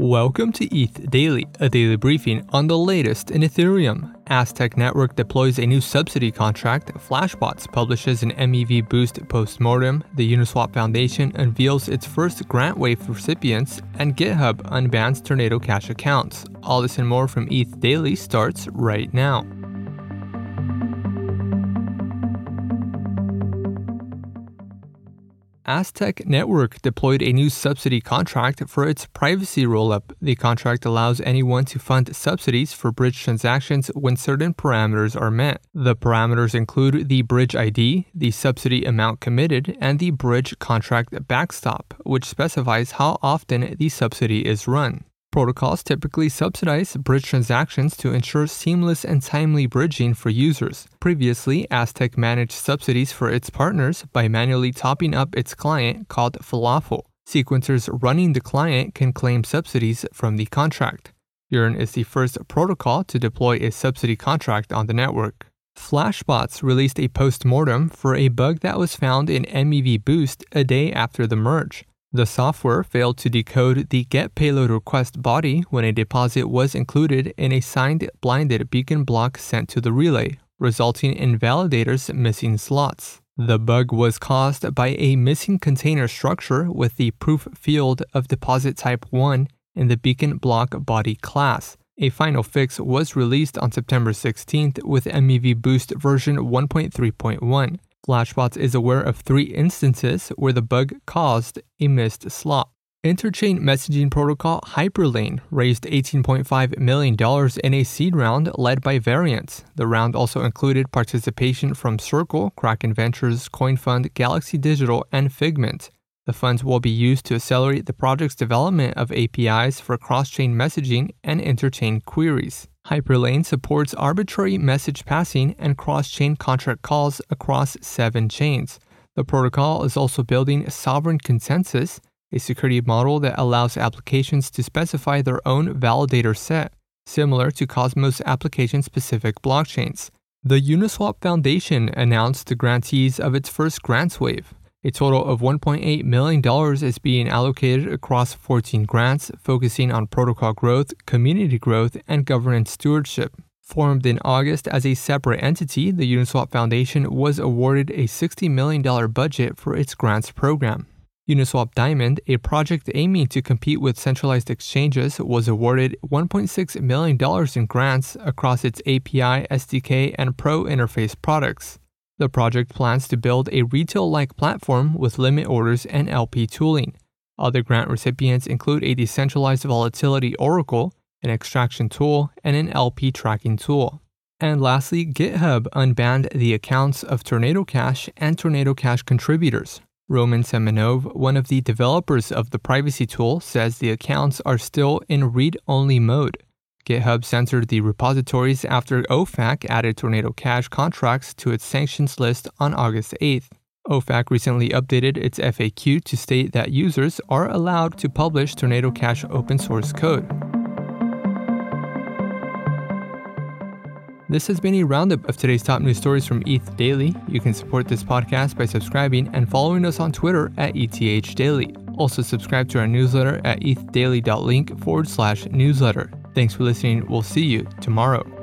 Welcome to ETH Daily, a daily briefing on the latest in Ethereum. Aztec Network deploys a new subsidy contract, Flashbots publishes an MEV boost postmortem, the Uniswap Foundation unveils its first grant wave recipients, and GitHub unbans Tornado Cash accounts. All this and more from ETH Daily starts right now. Aztec Network deployed a new subsidy contract for its privacy rollup. The contract allows anyone to fund subsidies for bridge transactions when certain parameters are met. The parameters include the bridge ID, the subsidy amount committed, and the bridge contract backstop, which specifies how often the subsidy is run. Protocols typically subsidize bridge transactions to ensure seamless and timely bridging for users. Previously, Aztec managed subsidies for its partners by manually topping up its client called Falafel. Sequencers running the client can claim subsidies from the contract. Yearn is the first protocol to deploy a subsidy contract on the network. Flashbots released a postmortem for a bug that was found in MEV Boost a day after the merge. The software failed to decode the GET payload request body when a deposit was included in a signed blinded beacon block sent to the relay, resulting in validators missing slots. The bug was caused by a missing container structure with the proof field of deposit type 1 in the beacon block body class. A final fix was released on September 16th with MEV Boost version 1.3.1. Flashbots is aware of three instances where the bug caused a missed slot. Interchain messaging protocol Hyperlane raised $18.5 million in a seed round led by Variance. The round also included participation from Circle, Kraken Ventures, CoinFund, Galaxy Digital, and Figment. The funds will be used to accelerate the project's development of APIs for cross chain messaging and interchain queries. Hyperlane supports arbitrary message passing and cross chain contract calls across seven chains. The protocol is also building Sovereign Consensus, a security model that allows applications to specify their own validator set, similar to Cosmos application specific blockchains. The Uniswap Foundation announced the grantees of its first grants wave. A total of $1.8 million is being allocated across 14 grants, focusing on protocol growth, community growth, and governance stewardship. Formed in August as a separate entity, the Uniswap Foundation was awarded a $60 million budget for its grants program. Uniswap Diamond, a project aiming to compete with centralized exchanges, was awarded $1.6 million in grants across its API, SDK, and Pro interface products. The project plans to build a retail like platform with limit orders and LP tooling. Other grant recipients include a decentralized volatility oracle, an extraction tool, and an LP tracking tool. And lastly, GitHub unbanned the accounts of Tornado Cash and Tornado Cash contributors. Roman Semenov, one of the developers of the privacy tool, says the accounts are still in read only mode. GitHub censored the repositories after OFAC added Tornado Cash contracts to its sanctions list on August 8th. OFAC recently updated its FAQ to state that users are allowed to publish Tornado Cash open source code. This has been a roundup of today's top news stories from ETH Daily. You can support this podcast by subscribing and following us on Twitter at ETH Daily. Also, subscribe to our newsletter at ethdaily.link forward slash newsletter. Thanks for listening. We'll see you tomorrow.